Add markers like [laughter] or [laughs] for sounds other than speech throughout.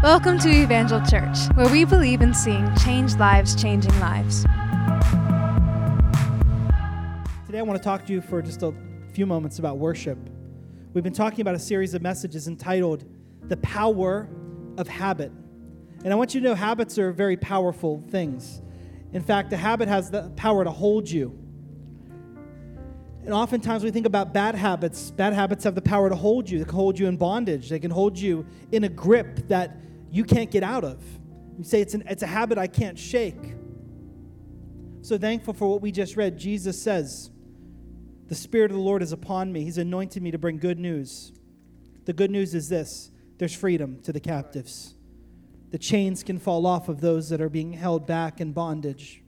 Welcome to Evangel Church, where we believe in seeing changed lives changing lives. Today, I want to talk to you for just a few moments about worship. We've been talking about a series of messages entitled The Power of Habit. And I want you to know habits are very powerful things. In fact, a habit has the power to hold you. And oftentimes we think about bad habits. Bad habits have the power to hold you. They can hold you in bondage. They can hold you in a grip that you can't get out of. You say it's, an, it's a habit I can't shake. So thankful for what we just read. Jesus says, The Spirit of the Lord is upon me. He's anointed me to bring good news. The good news is this there's freedom to the captives. The chains can fall off of those that are being held back in bondage.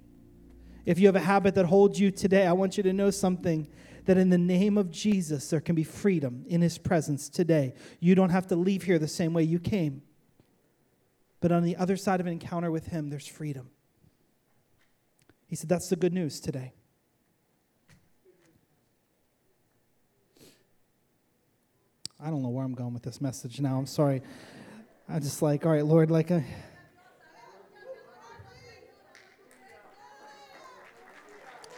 If you have a habit that holds you today, I want you to know something that in the name of Jesus, there can be freedom in his presence today. You don't have to leave here the same way you came. But on the other side of an encounter with him, there's freedom. He said, That's the good news today. I don't know where I'm going with this message now. I'm sorry. I'm just like, all right, Lord, like, a,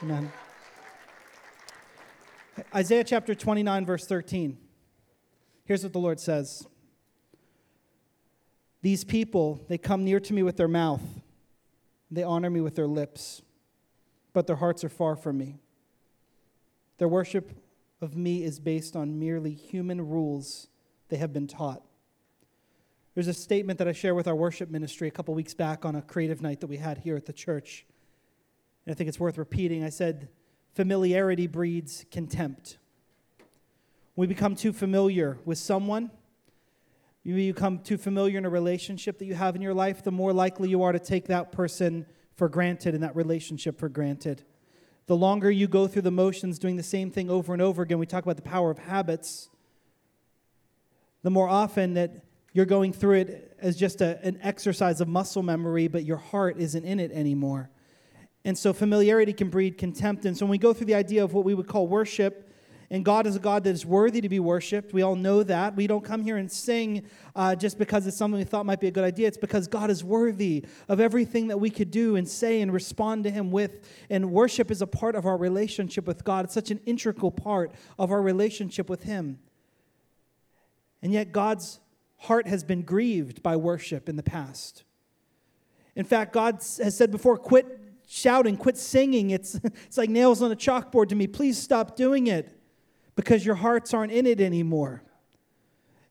Amen. Isaiah chapter 29, verse 13. Here's what the Lord says These people, they come near to me with their mouth, they honor me with their lips, but their hearts are far from me. Their worship of me is based on merely human rules they have been taught. There's a statement that I share with our worship ministry a couple weeks back on a creative night that we had here at the church. And I think it's worth repeating. I said, familiarity breeds contempt. We become too familiar with someone, you become too familiar in a relationship that you have in your life, the more likely you are to take that person for granted and that relationship for granted. The longer you go through the motions doing the same thing over and over again, we talk about the power of habits, the more often that you're going through it as just a, an exercise of muscle memory, but your heart isn't in it anymore. And so familiarity can breed contempt. And so when we go through the idea of what we would call worship, and God is a God that is worthy to be worshiped. We all know that. We don't come here and sing uh, just because it's something we thought might be a good idea. It's because God is worthy of everything that we could do and say and respond to Him with. And worship is a part of our relationship with God, it's such an integral part of our relationship with Him. And yet, God's heart has been grieved by worship in the past. In fact, God has said before, quit shouting, quit singing. It's, [laughs] it's like nails on a chalkboard to me. Please stop doing it because your hearts aren't in it anymore.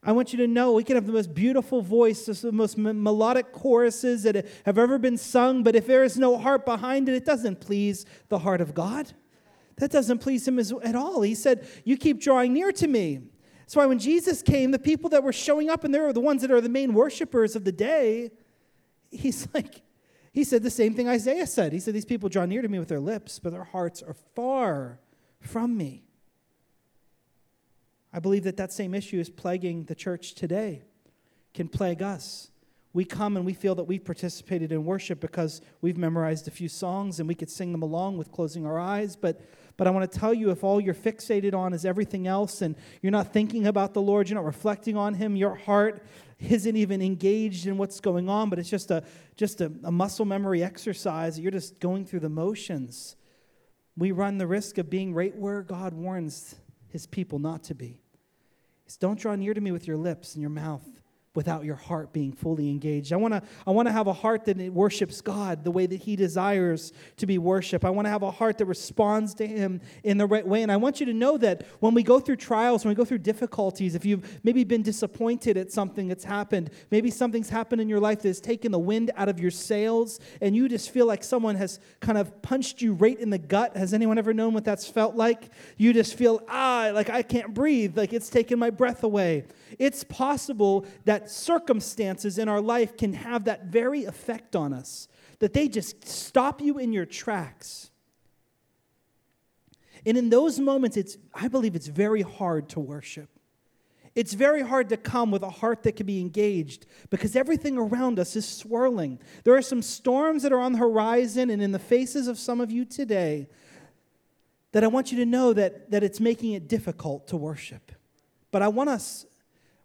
I want you to know we can have the most beautiful voice, the most melodic choruses that have ever been sung, but if there is no heart behind it, it doesn't please the heart of God. That doesn't please him at all. He said, You keep drawing near to me. That's why when Jesus came, the people that were showing up, and they were the ones that are the main worshipers of the day, he's [laughs] like, he said the same thing Isaiah said. He said, These people draw near to me with their lips, but their hearts are far from me. I believe that that same issue is plaguing the church today, can plague us. We come and we feel that we've participated in worship because we've memorized a few songs and we could sing them along with closing our eyes, but but I want to tell you if all you're fixated on is everything else and you're not thinking about the Lord, you're not reflecting on Him, your heart isn't even engaged in what's going on, but it's just a just a, a muscle memory exercise. You're just going through the motions. We run the risk of being right where God warns his people not to be. Don't draw near to me with your lips and your mouth without your heart being fully engaged. I want to I want to have a heart that worships God the way that he desires to be worshiped. I want to have a heart that responds to him in the right way. And I want you to know that when we go through trials, when we go through difficulties, if you've maybe been disappointed at something that's happened, maybe something's happened in your life that has taken the wind out of your sails and you just feel like someone has kind of punched you right in the gut. Has anyone ever known what that's felt like? You just feel ah like I can't breathe, like it's taken my breath away. It's possible that circumstances in our life can have that very effect on us, that they just stop you in your tracks. And in those moments, it's, I believe it's very hard to worship. It's very hard to come with a heart that can be engaged because everything around us is swirling. There are some storms that are on the horizon and in the faces of some of you today that I want you to know that, that it's making it difficult to worship. But I want us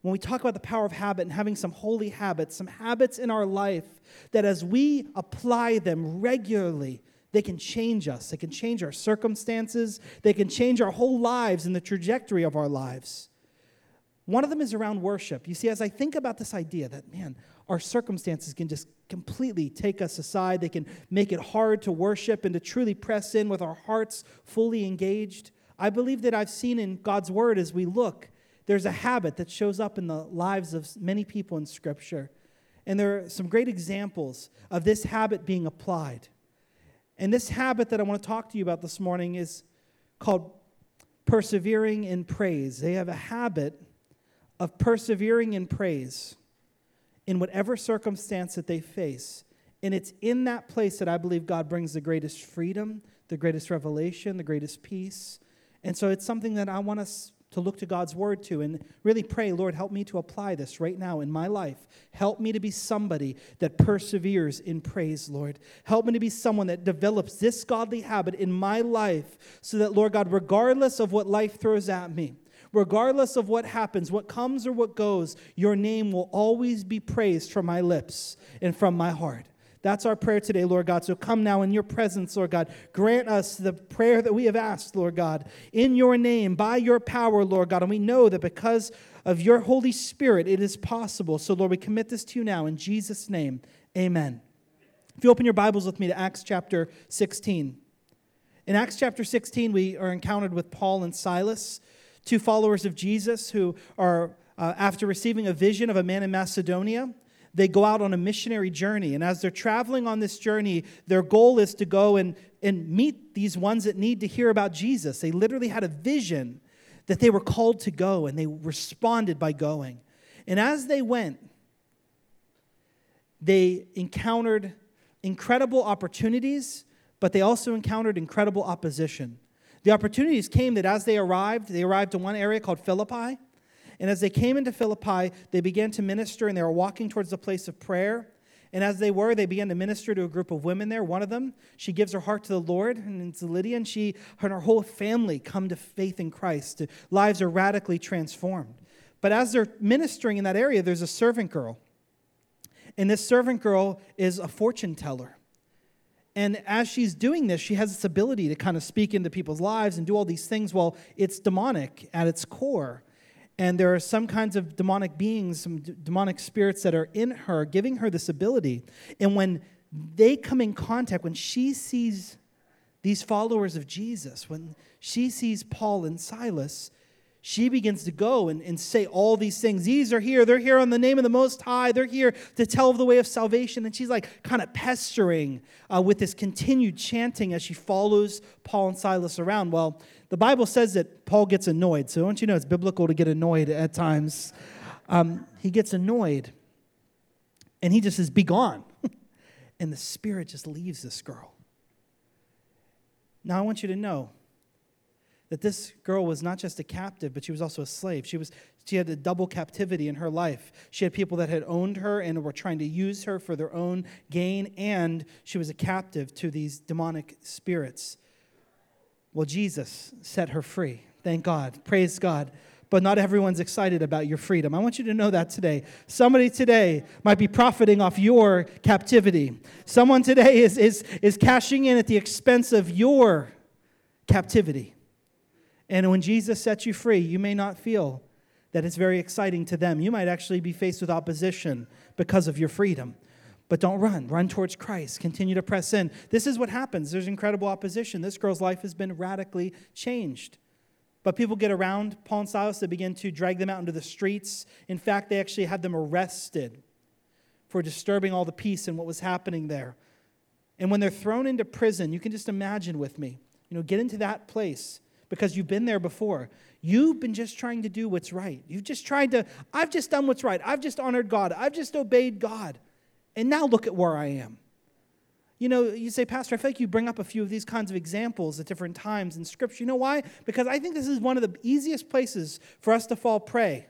when we talk about the power of habit and having some holy habits, some habits in our life that as we apply them regularly, they can change us. They can change our circumstances. They can change our whole lives and the trajectory of our lives. One of them is around worship. You see, as I think about this idea that, man, our circumstances can just completely take us aside, they can make it hard to worship and to truly press in with our hearts fully engaged. I believe that I've seen in God's word as we look, there's a habit that shows up in the lives of many people in Scripture. And there are some great examples of this habit being applied. And this habit that I want to talk to you about this morning is called persevering in praise. They have a habit of persevering in praise in whatever circumstance that they face. And it's in that place that I believe God brings the greatest freedom, the greatest revelation, the greatest peace. And so it's something that I want us to look to God's word to and really pray, Lord, help me to apply this right now in my life. Help me to be somebody that perseveres in praise, Lord. Help me to be someone that develops this godly habit in my life so that, Lord God, regardless of what life throws at me, regardless of what happens, what comes or what goes, your name will always be praised from my lips and from my heart. That's our prayer today, Lord God. So come now in your presence, Lord God. Grant us the prayer that we have asked, Lord God, in your name, by your power, Lord God. And we know that because of your Holy Spirit, it is possible. So, Lord, we commit this to you now in Jesus' name. Amen. If you open your Bibles with me to Acts chapter 16. In Acts chapter 16, we are encountered with Paul and Silas, two followers of Jesus who are, uh, after receiving a vision of a man in Macedonia, they go out on a missionary journey. And as they're traveling on this journey, their goal is to go and, and meet these ones that need to hear about Jesus. They literally had a vision that they were called to go, and they responded by going. And as they went, they encountered incredible opportunities, but they also encountered incredible opposition. The opportunities came that as they arrived, they arrived to one area called Philippi. And as they came into Philippi, they began to minister and they were walking towards the place of prayer. And as they were, they began to minister to a group of women there. One of them, she gives her heart to the Lord, and it's Lydia, and she and her whole family come to faith in Christ. Lives are radically transformed. But as they're ministering in that area, there's a servant girl. And this servant girl is a fortune teller. And as she's doing this, she has this ability to kind of speak into people's lives and do all these things. Well, it's demonic at its core. And there are some kinds of demonic beings, some d- demonic spirits that are in her, giving her this ability. And when they come in contact, when she sees these followers of Jesus, when she sees Paul and Silas, she begins to go and, and say all these things. These are here. They're here on the name of the Most High. They're here to tell of the way of salvation. And she's like kind of pestering uh, with this continued chanting as she follows Paul and Silas around. Well, the Bible says that Paul gets annoyed. So don't you know it's biblical to get annoyed at times? Um, he gets annoyed and he just says, Be gone. [laughs] and the Spirit just leaves this girl. Now, I want you to know that this girl was not just a captive, but she was also a slave. She, was, she had a double captivity in her life. She had people that had owned her and were trying to use her for their own gain, and she was a captive to these demonic spirits. Well, Jesus set her free. Thank God. Praise God. But not everyone's excited about your freedom. I want you to know that today. Somebody today might be profiting off your captivity. Someone today is, is, is cashing in at the expense of your captivity. And when Jesus sets you free, you may not feel that it's very exciting to them. You might actually be faced with opposition because of your freedom. But don't run. Run towards Christ. Continue to press in. This is what happens. There's incredible opposition. This girl's life has been radically changed. But people get around Paul and Silas. They begin to drag them out into the streets. In fact, they actually had them arrested for disturbing all the peace and what was happening there. And when they're thrown into prison, you can just imagine with me, you know, get into that place because you've been there before. You've been just trying to do what's right. You've just tried to, I've just done what's right. I've just honored God. I've just obeyed God. And now look at where I am. You know, you say, Pastor, I feel like you bring up a few of these kinds of examples at different times in Scripture. You know why? Because I think this is one of the easiest places for us to fall prey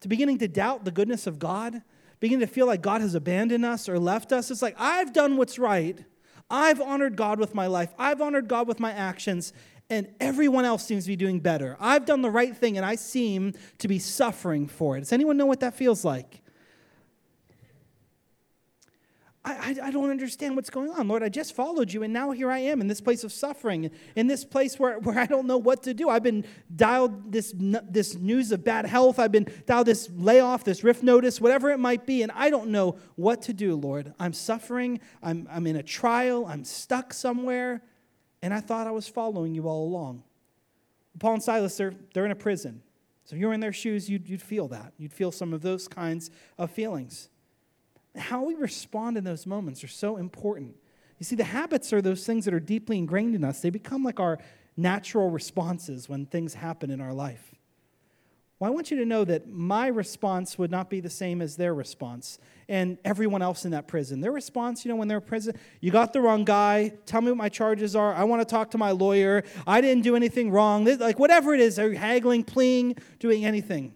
to beginning to doubt the goodness of God, beginning to feel like God has abandoned us or left us. It's like, I've done what's right. I've honored God with my life. I've honored God with my actions. and everyone else seems to be doing better. I've done the right thing and I seem to be suffering for it. Does anyone know what that feels like? I, I, don't understand what's going on. Lord, I just followed you, and now here I am in this place of suffering, in this place where, where I don't know what to do. I've been dialed this, this news of bad health. I've been dialed this layoff, this rift notice, whatever it might be, and I don't know what to do, Lord. I'm suffering. I'm, I'm in a trial. I'm stuck somewhere, and I thought I was following you all along. Paul and Silas, they're, they're in a prison. So if you were in their shoes, you'd, you'd feel that. You'd feel some of those kinds of feelings. How we respond in those moments are so important. You see, the habits are those things that are deeply ingrained in us. They become like our natural responses when things happen in our life. Well, I want you to know that my response would not be the same as their response and everyone else in that prison. Their response, you know, when they're in prison, you got the wrong guy. Tell me what my charges are. I want to talk to my lawyer. I didn't do anything wrong. Like, whatever it is, they're haggling, pleading, doing anything.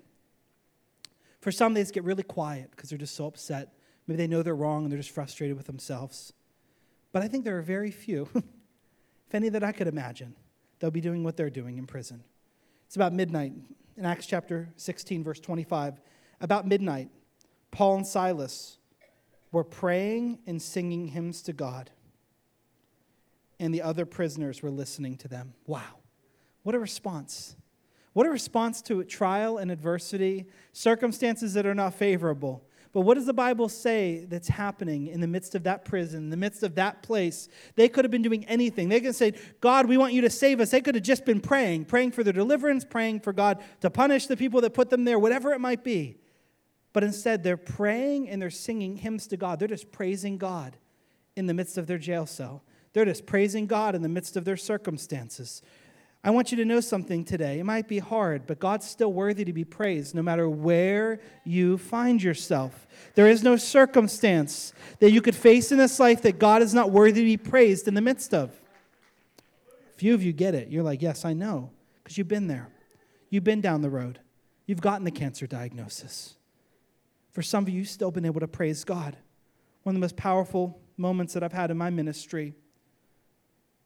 For some, they just get really quiet because they're just so upset Maybe they know they're wrong and they're just frustrated with themselves. But I think there are very few, [laughs] if any that I could imagine, they'll be doing what they're doing in prison. It's about midnight in Acts chapter 16, verse 25. About midnight, Paul and Silas were praying and singing hymns to God, and the other prisoners were listening to them. Wow, what a response! What a response to a trial and adversity, circumstances that are not favorable. But what does the Bible say that's happening in the midst of that prison, in the midst of that place? They could have been doing anything. They could have said, God, we want you to save us. They could have just been praying, praying for their deliverance, praying for God to punish the people that put them there, whatever it might be. But instead, they're praying and they're singing hymns to God. They're just praising God in the midst of their jail cell. They're just praising God in the midst of their circumstances. I want you to know something today. It might be hard, but God's still worthy to be praised no matter where you find yourself. There is no circumstance that you could face in this life that God is not worthy to be praised in the midst of. Few of you get it. You're like, yes, I know, because you've been there. You've been down the road. You've gotten the cancer diagnosis. For some of you, you've still been able to praise God. One of the most powerful moments that I've had in my ministry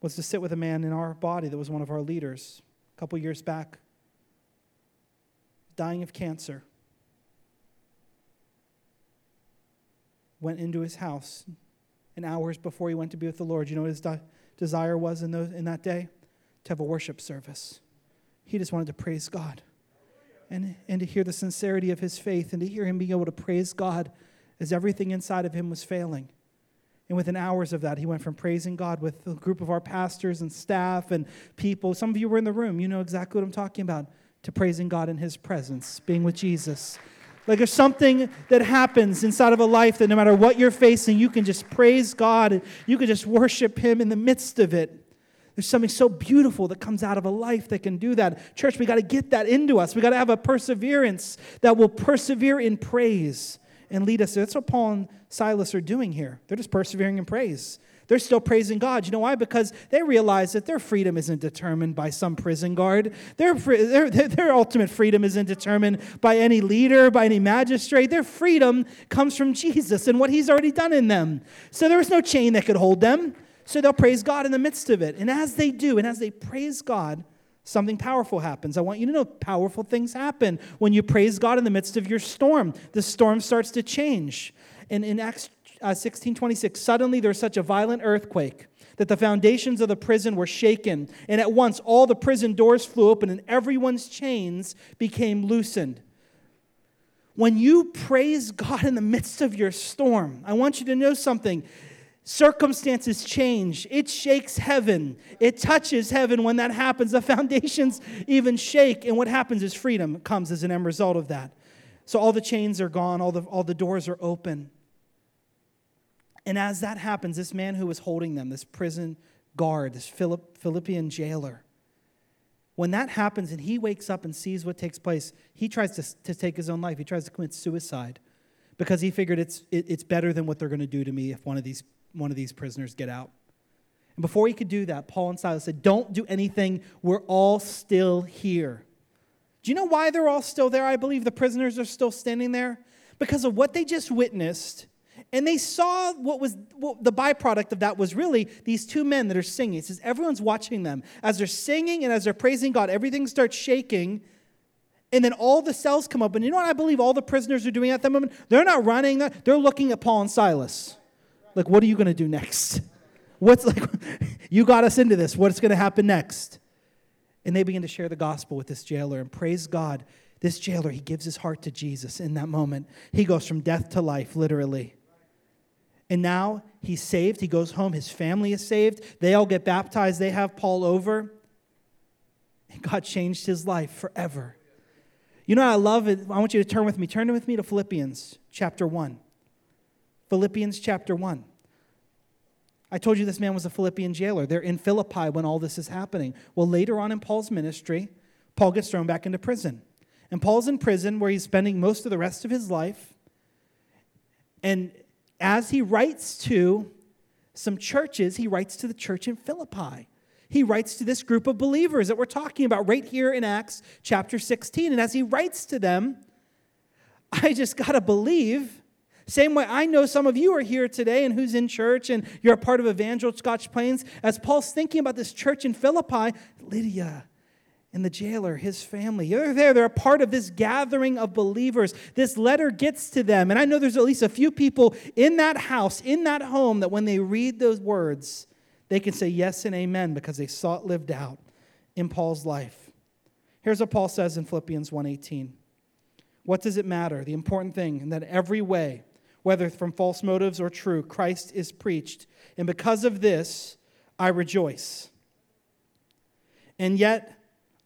was to sit with a man in our body that was one of our leaders a couple years back, dying of cancer. Went into his house, and hours before he went to be with the Lord, you know what his de- desire was in, those, in that day? To have a worship service. He just wanted to praise God. And, and to hear the sincerity of his faith and to hear him being able to praise God as everything inside of him was failing. And within hours of that, he went from praising God with a group of our pastors and staff and people. Some of you were in the room, you know exactly what I'm talking about, to praising God in his presence, being with Jesus. Like there's something that happens inside of a life that no matter what you're facing, you can just praise God and you can just worship him in the midst of it. There's something so beautiful that comes out of a life that can do that. Church, we got to get that into us. We got to have a perseverance that will persevere in praise and lead us. That's what Paul and Silas are doing here. They're just persevering in praise. They're still praising God. You know why? Because they realize that their freedom isn't determined by some prison guard. Their, [laughs] their, their ultimate freedom isn't determined by any leader, by any magistrate. Their freedom comes from Jesus and what he's already done in them. So there was no chain that could hold them. So they'll praise God in the midst of it. And as they do, and as they praise God, something powerful happens. I want you to know powerful things happen when you praise God in the midst of your storm. The storm starts to change. And in Acts uh, 16 26, suddenly there's such a violent earthquake that the foundations of the prison were shaken. And at once all the prison doors flew open and everyone's chains became loosened. When you praise God in the midst of your storm, I want you to know something. Circumstances change. It shakes heaven. It touches heaven when that happens. The [laughs] foundations even shake. And what happens is freedom comes as an end result of that. So all the chains are gone, all the, all the doors are open. And as that happens, this man who was holding them, this prison guard, this Philipp, Philippian jailer, when that happens and he wakes up and sees what takes place, he tries to, to take his own life. He tries to commit suicide because he figured it's, it, it's better than what they're going to do to me if one of these one of these prisoners get out. And before he could do that, Paul and Silas said, Don't do anything. We're all still here. Do you know why they're all still there? I believe the prisoners are still standing there because of what they just witnessed And they saw what was what the byproduct of that was really these two men that are singing. It says everyone's watching them. As they're singing and as they're praising God, everything starts shaking. And then all the cells come up. And you know what I believe all the prisoners are doing at that moment? They're not running, they're looking at Paul and Silas. Like, what are you going to do next? What's like, [laughs] you got us into this. What's going to happen next? And they begin to share the gospel with this jailer and praise God. This jailer, he gives his heart to Jesus in that moment. He goes from death to life, literally. And now he's saved. He goes home. His family is saved. They all get baptized. They have Paul over. And God changed his life forever. You know I love it? I want you to turn with me. Turn with me to Philippians chapter 1. Philippians chapter 1. I told you this man was a Philippian jailer. They're in Philippi when all this is happening. Well, later on in Paul's ministry, Paul gets thrown back into prison. And Paul's in prison where he's spending most of the rest of his life. And as he writes to some churches, he writes to the church in Philippi. He writes to this group of believers that we're talking about right here in Acts chapter 16. And as he writes to them, I just got to believe. Same way I know some of you are here today and who's in church and you're a part of Evangel Scotch Plains. As Paul's thinking about this church in Philippi, Lydia, and the jailer, his family. They're there. They're a part of this gathering of believers. This letter gets to them. And I know there's at least a few people in that house, in that home, that when they read those words, they can say yes and amen because they saw it lived out in Paul's life. Here's what Paul says in Philippians 1:18. What does it matter? The important thing, in that every way, whether from false motives or true, Christ is preached. And because of this, I rejoice. And yet,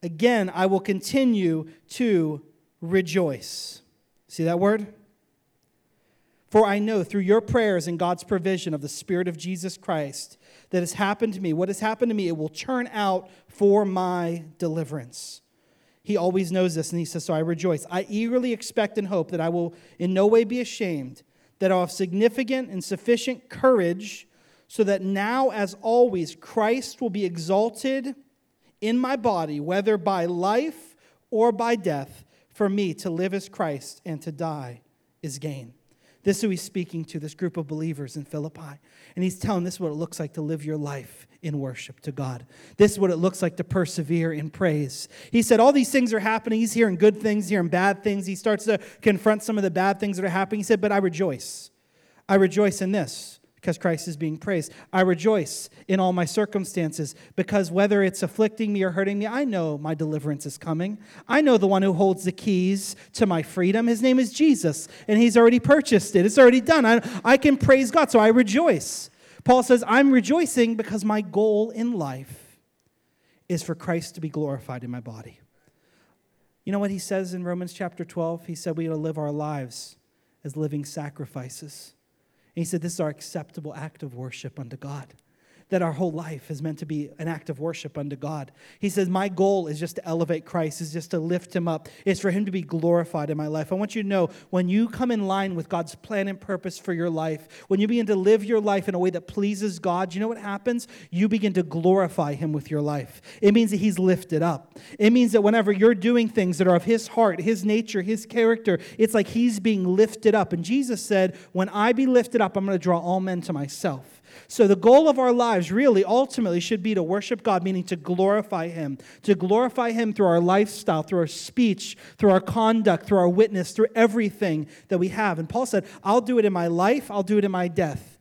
Again, I will continue to rejoice. See that word? For I know through your prayers and God's provision of the Spirit of Jesus Christ that has happened to me, what has happened to me, it will turn out for my deliverance. He always knows this, and he says, So I rejoice. I eagerly expect and hope that I will in no way be ashamed, that I'll have significant and sufficient courage, so that now, as always, Christ will be exalted in my body, whether by life or by death, for me to live as Christ and to die is gain. This is who he's speaking to, this group of believers in Philippi. And he's telling this is what it looks like to live your life in worship to God. This is what it looks like to persevere in praise. He said, All these things are happening. He's hearing good things, hearing bad things. He starts to confront some of the bad things that are happening. He said, But I rejoice. I rejoice in this because Christ is being praised. I rejoice in all my circumstances because whether it's afflicting me or hurting me, I know my deliverance is coming. I know the one who holds the keys to my freedom. His name is Jesus, and he's already purchased it. It's already done. I, I can praise God, so I rejoice. Paul says, I'm rejoicing because my goal in life is for Christ to be glorified in my body. You know what he says in Romans chapter 12? He said we ought to live our lives as living sacrifices. He said, This is our acceptable act of worship unto God that our whole life is meant to be an act of worship unto God. He says, My goal is just to elevate Christ, is just to lift him up, is for him to be glorified in my life. I want you to know when you come in line with God's plan and purpose for your life, when you begin to live your life in a way that pleases God, you know what happens? You begin to glorify him with your life. It means that he's lifted up. It means that whenever you're doing things that are of his heart, his nature, his character, it's like he's being lifted up. And Jesus said, When I be lifted up, I'm going to draw all men to myself. So, the goal of our lives really ultimately should be to worship God, meaning to glorify Him, to glorify Him through our lifestyle, through our speech, through our conduct, through our witness, through everything that we have. And Paul said, I'll do it in my life, I'll do it in my death.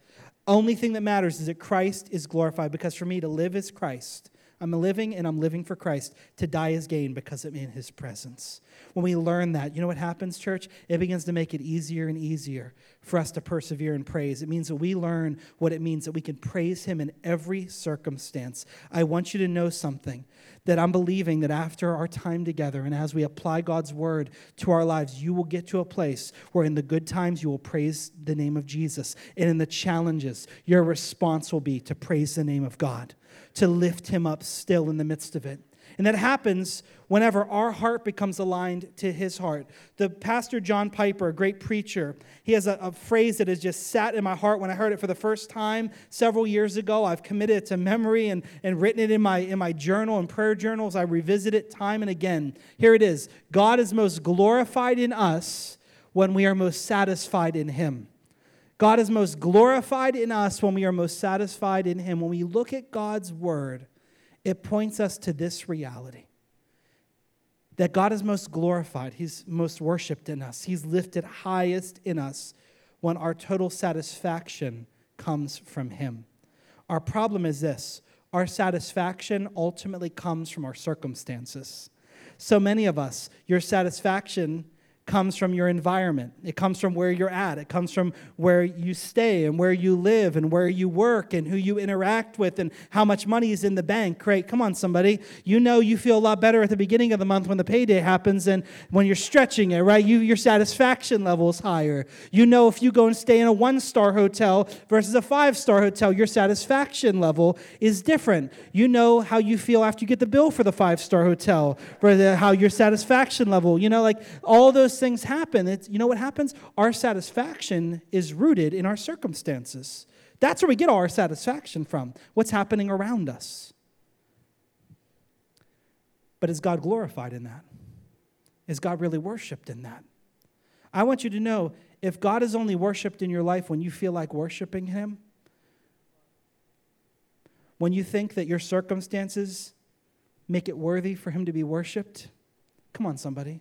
Only thing that matters is that Christ is glorified, because for me to live is Christ. I'm living and I'm living for Christ. To die is gain because I'm in his presence. When we learn that, you know what happens, church? It begins to make it easier and easier for us to persevere in praise. It means that we learn what it means that we can praise Him in every circumstance. I want you to know something that I'm believing that after our time together and as we apply God's word to our lives, you will get to a place where in the good times you will praise the name of Jesus. And in the challenges, your response will be to praise the name of God, to lift Him up still in the midst of it. And that happens whenever our heart becomes aligned to his heart. The pastor John Piper, a great preacher, he has a, a, phrase that has just sat in my heart when I heard it for the first time several years ago. I've committed it to memory and, and written it in my, in my journal and prayer journals. I revisit it time and again. Here it is God is most glorified in us when we are most satisfied in him. God is most glorified in us when we are most satisfied in Him. When we look at God's word, it points us to this reality that God is most glorified, He's most worshiped in us, He's lifted highest in us when our total satisfaction comes from Him. Our problem is this our satisfaction ultimately comes from our circumstances. So many of us, your satisfaction comes from your environment. It comes from where you're at. It comes from where you stay and where you live and where you work and who you interact with and how much money is in the bank. Great. Come on, somebody. You know you feel a lot better at the beginning of the month when the payday happens and when you're stretching it, right? You, your satisfaction level is higher. You know if you go and stay in a one star hotel versus a five star hotel, your satisfaction level is different. You know how you feel after you get the bill for the five star hotel, how your satisfaction level, you know, like all those things happen, it's, you know what happens? Our satisfaction is rooted in our circumstances. That's where we get all our satisfaction from, what's happening around us. But is God glorified in that? Is God really worshiped in that? I want you to know if God is only worshiped in your life when you feel like worshiping Him, when you think that your circumstances make it worthy for Him to be worshiped, come on, somebody.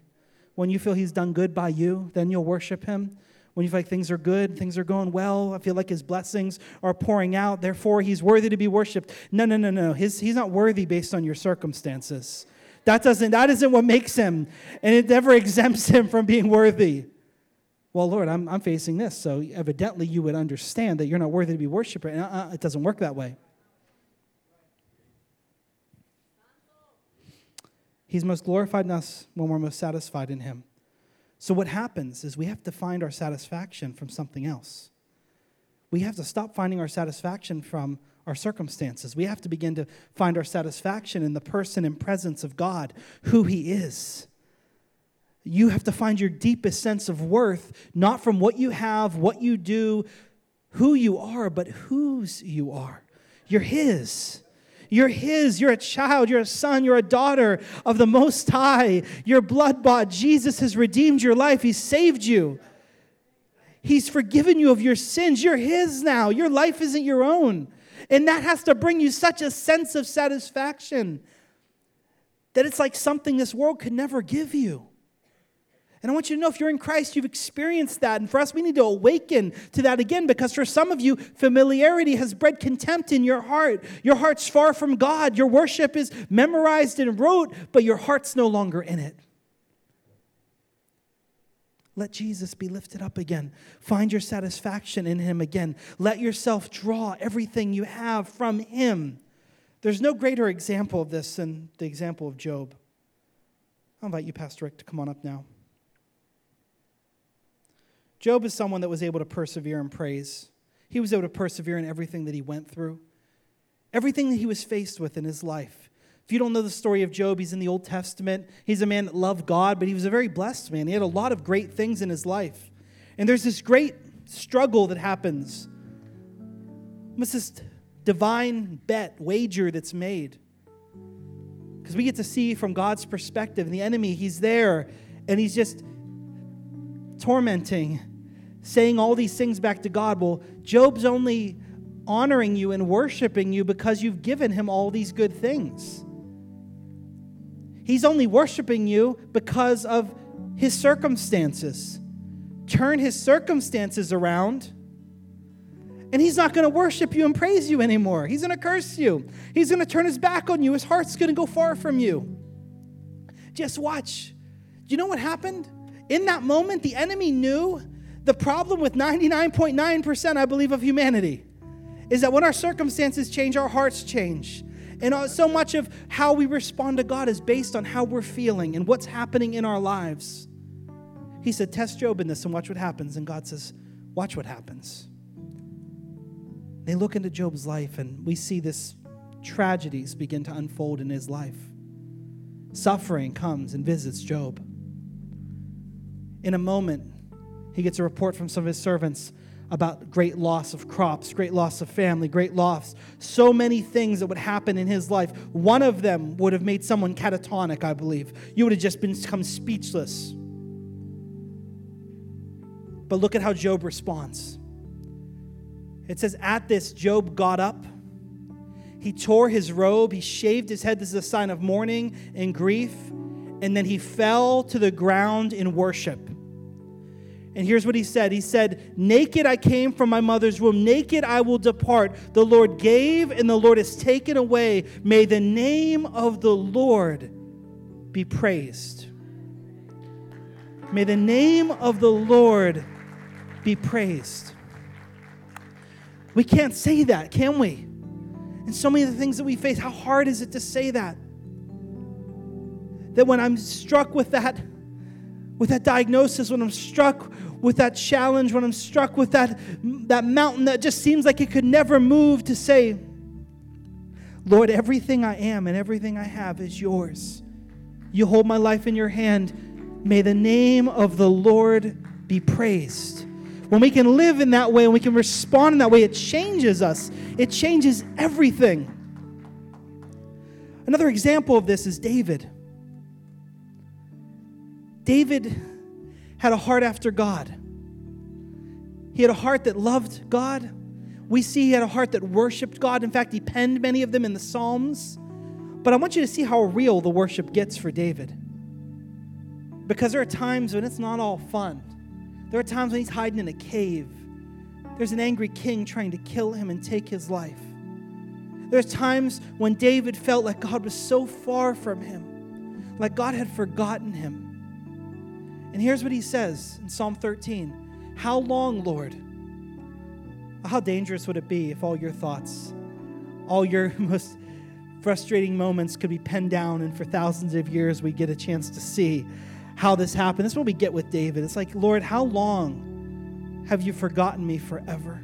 When you feel He's done good by you, then you'll worship Him. When you feel like things are good, things are going well, I feel like His blessings are pouring out, therefore He's worthy to be worshiped. No, no, no, no. His, he's not worthy based on your circumstances. That, doesn't, that isn't what makes Him, and it never [laughs] exempts Him from being worthy. Well, Lord, I'm, I'm facing this, so evidently you would understand that you're not worthy to be worshiped. And uh, it doesn't work that way. He's most glorified in us when we're most satisfied in Him. So, what happens is we have to find our satisfaction from something else. We have to stop finding our satisfaction from our circumstances. We have to begin to find our satisfaction in the person and presence of God, who He is. You have to find your deepest sense of worth not from what you have, what you do, who you are, but whose you are. You're His. You're His. You're a child. You're a son. You're a daughter of the Most High. You're blood bought. Jesus has redeemed your life. He saved you. He's forgiven you of your sins. You're His now. Your life isn't your own. And that has to bring you such a sense of satisfaction that it's like something this world could never give you. And I want you to know if you're in Christ, you've experienced that. And for us, we need to awaken to that again because for some of you, familiarity has bred contempt in your heart. Your heart's far from God. Your worship is memorized and rote, but your heart's no longer in it. Let Jesus be lifted up again. Find your satisfaction in Him again. Let yourself draw everything you have from Him. There's no greater example of this than the example of Job. I'll invite you, Pastor Rick, to come on up now. Job is someone that was able to persevere in praise. He was able to persevere in everything that he went through, everything that he was faced with in his life. If you don't know the story of Job, he's in the Old Testament. He's a man that loved God, but he was a very blessed man. He had a lot of great things in his life. And there's this great struggle that happens. What's this divine bet, wager that's made? Because we get to see from God's perspective, and the enemy, he's there, and he's just tormenting saying all these things back to God. Well, Job's only honoring you and worshiping you because you've given him all these good things. He's only worshiping you because of his circumstances. Turn his circumstances around, and he's not going to worship you and praise you anymore. He's going to curse you. He's going to turn his back on you. His heart's going to go far from you. Just watch. Do you know what happened? In that moment, the enemy knew the problem with 99.9%, I believe, of humanity is that when our circumstances change, our hearts change. And uh, so much of how we respond to God is based on how we're feeling and what's happening in our lives. He said, Test Job in this and watch what happens. And God says, Watch what happens. They look into Job's life and we see this tragedies begin to unfold in his life. Suffering comes and visits Job. In a moment, he gets a report from some of his servants about great loss of crops, great loss of family, great loss, so many things that would happen in his life. One of them would have made someone catatonic, I believe. You would have just become speechless. But look at how Job responds. It says, At this, Job got up. He tore his robe. He shaved his head. This is a sign of mourning and grief. And then he fell to the ground in worship. And here's what he said He said, Naked I came from my mother's womb, naked I will depart. The Lord gave, and the Lord has taken away. May the name of the Lord be praised. May the name of the Lord be praised. We can't say that, can we? And so many of the things that we face, how hard is it to say that? That when I'm struck with that, with that diagnosis, when I'm struck with that challenge, when I'm struck with that, that mountain that just seems like it could never move, to say, Lord, everything I am and everything I have is yours. You hold my life in your hand. May the name of the Lord be praised. When we can live in that way and we can respond in that way, it changes us, it changes everything. Another example of this is David. David had a heart after God. He had a heart that loved God. We see he had a heart that worshiped God. In fact, he penned many of them in the Psalms. But I want you to see how real the worship gets for David. Because there are times when it's not all fun. There are times when he's hiding in a cave. There's an angry king trying to kill him and take his life. There's times when David felt like God was so far from him, like God had forgotten him. And here's what he says in Psalm 13 How long, Lord? How dangerous would it be if all your thoughts, all your [laughs] most frustrating moments could be penned down, and for thousands of years we get a chance to see how this happened? This is what we get with David. It's like, Lord, how long have you forgotten me forever?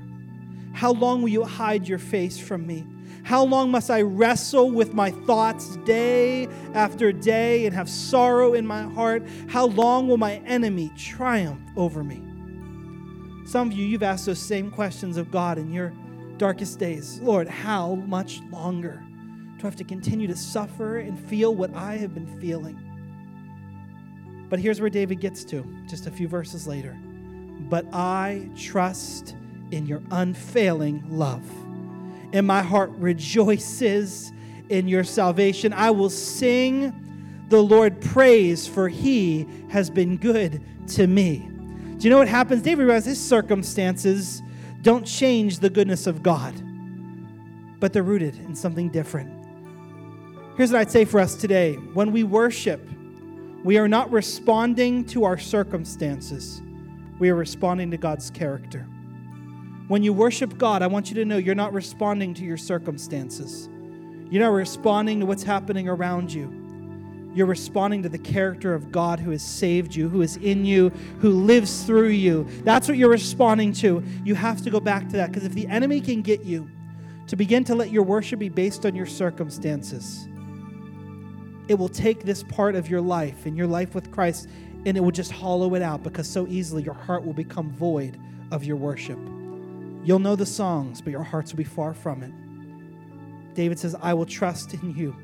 How long will you hide your face from me? How long must I wrestle with my thoughts day after day and have sorrow in my heart? How long will my enemy triumph over me? Some of you, you've asked those same questions of God in your darkest days. Lord, how much longer do I have to continue to suffer and feel what I have been feeling? But here's where David gets to just a few verses later. But I trust in your unfailing love and my heart rejoices in your salvation. I will sing the Lord praise, for he has been good to me. Do you know what happens? David realizes his circumstances don't change the goodness of God, but they're rooted in something different. Here's what I'd say for us today when we worship, we are not responding to our circumstances, we are responding to God's character. When you worship God, I want you to know you're not responding to your circumstances. You're not responding to what's happening around you. You're responding to the character of God who has saved you, who is in you, who lives through you. That's what you're responding to. You have to go back to that because if the enemy can get you to begin to let your worship be based on your circumstances, it will take this part of your life and your life with Christ and it will just hollow it out because so easily your heart will become void of your worship. You'll know the songs, but your hearts will be far from it. David says, I will trust in you.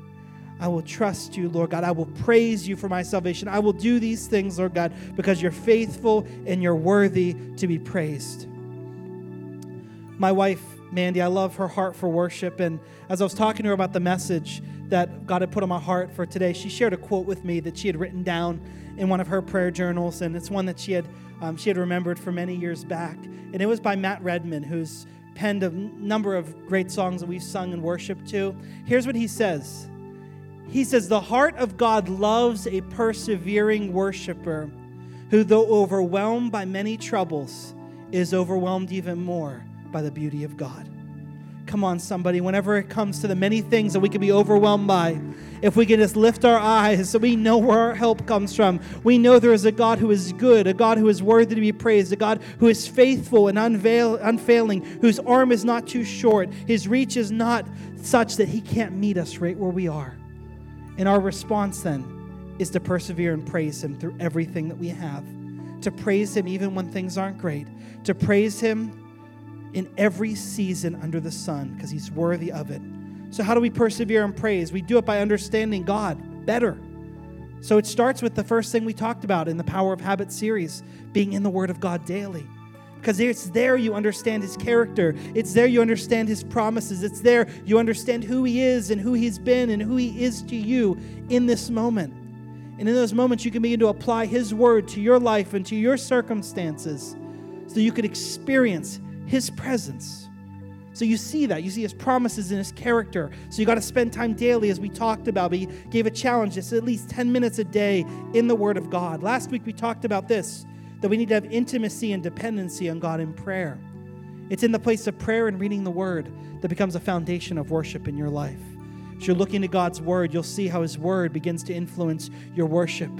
I will trust you, Lord God. I will praise you for my salvation. I will do these things, Lord God, because you're faithful and you're worthy to be praised. My wife, Mandy, I love her heart for worship. And as I was talking to her about the message that God had put on my heart for today, she shared a quote with me that she had written down in one of her prayer journals. And it's one that she had um, she had remembered for many years back. And it was by Matt Redman, who's penned a number of great songs that we've sung and worshiped to. Here's what he says He says, The heart of God loves a persevering worshiper who, though overwhelmed by many troubles, is overwhelmed even more by the beauty of God. Come on, somebody, whenever it comes to the many things that we can be overwhelmed by, if we can just lift our eyes so we know where our help comes from. We know there is a God who is good, a God who is worthy to be praised, a God who is faithful and unveil, unfailing, whose arm is not too short, his reach is not such that he can't meet us right where we are. And our response then is to persevere and praise him through everything that we have, to praise him even when things aren't great, to praise him in every season under the sun because he's worthy of it. So, how do we persevere in praise? We do it by understanding God better. So, it starts with the first thing we talked about in the Power of Habit series being in the Word of God daily. Because it's there you understand his character. It's there you understand his promises. It's there you understand who he is and who he's been and who he is to you in this moment. And in those moments, you can begin to apply his word to your life and to your circumstances so you could experience his presence. So you see that. You see his promises and his character. So you got to spend time daily, as we talked about. He gave a challenge, just at least 10 minutes a day in the Word of God. Last week we talked about this that we need to have intimacy and dependency on God in prayer. It's in the place of prayer and reading the Word that becomes a foundation of worship in your life. As you're looking to God's Word, you'll see how His Word begins to influence your worship.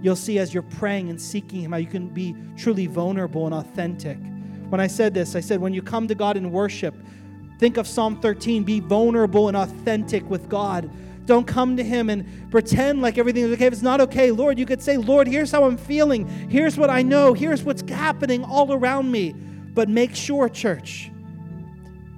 You'll see as you're praying and seeking Him how you can be truly vulnerable and authentic. When I said this, I said, when you come to God in worship, think of Psalm 13 be vulnerable and authentic with God. Don't come to Him and pretend like everything is okay. If it's not okay, Lord, you could say, Lord, here's how I'm feeling. Here's what I know. Here's what's happening all around me. But make sure, church,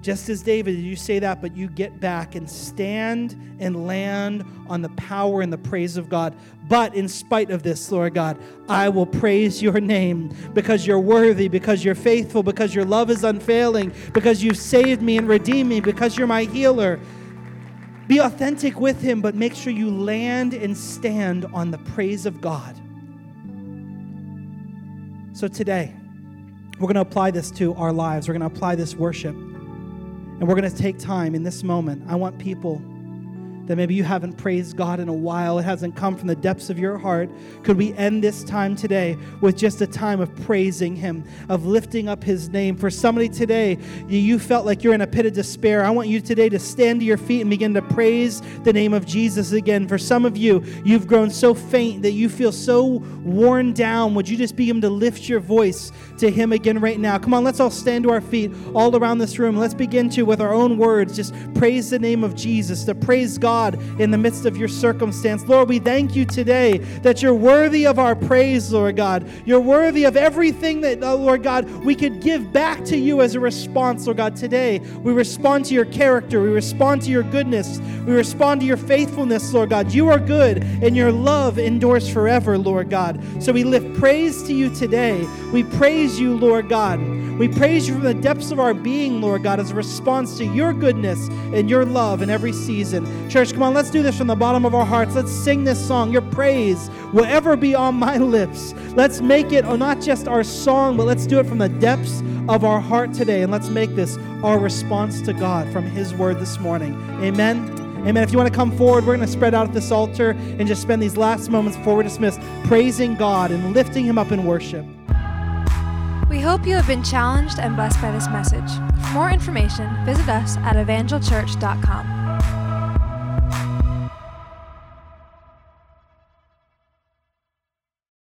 just as David, you say that, but you get back and stand and land on the power and the praise of God. But in spite of this, Lord God, I will praise your name because you're worthy, because you're faithful, because your love is unfailing, because you've saved me and redeemed me, because you're my healer. Be authentic with him, but make sure you land and stand on the praise of God. So today, we're going to apply this to our lives. We're going to apply this worship. And we're going to take time in this moment. I want people that maybe you haven't praised God in a while, it hasn't come from the depths of your heart. Could we end this time today with just a time of praising Him, of lifting up His name? For somebody today, you felt like you're in a pit of despair. I want you today to stand to your feet and begin to praise the name of Jesus again. For some of you, you've grown so faint that you feel so worn down. Would you just begin to lift your voice to Him again right now? Come on, let's all stand to our feet all around this room. Let's begin to, with our own words, just praise the name of Jesus, to praise God God in the midst of your circumstance. Lord, we thank you today that you're worthy of our praise, Lord God. You're worthy of everything that, oh, Lord God, we could give back to you as a response, Lord God. Today, we respond to your character, we respond to your goodness, we respond to your faithfulness, Lord God. You are good, and your love endures forever, Lord God. So we lift praise to you today. We praise you, Lord God. We praise you from the depths of our being, Lord God, as a response to your goodness and your love in every season. Church, come on, let's do this from the bottom of our hearts. Let's sing this song. Your praise will ever be on my lips. Let's make it oh, not just our song, but let's do it from the depths of our heart today. And let's make this our response to God from His word this morning. Amen. Amen. If you want to come forward, we're going to spread out at this altar and just spend these last moments before we're dismissed praising God and lifting Him up in worship. We hope you have been challenged and blessed by this message. For more information, visit us at evangelchurch.com.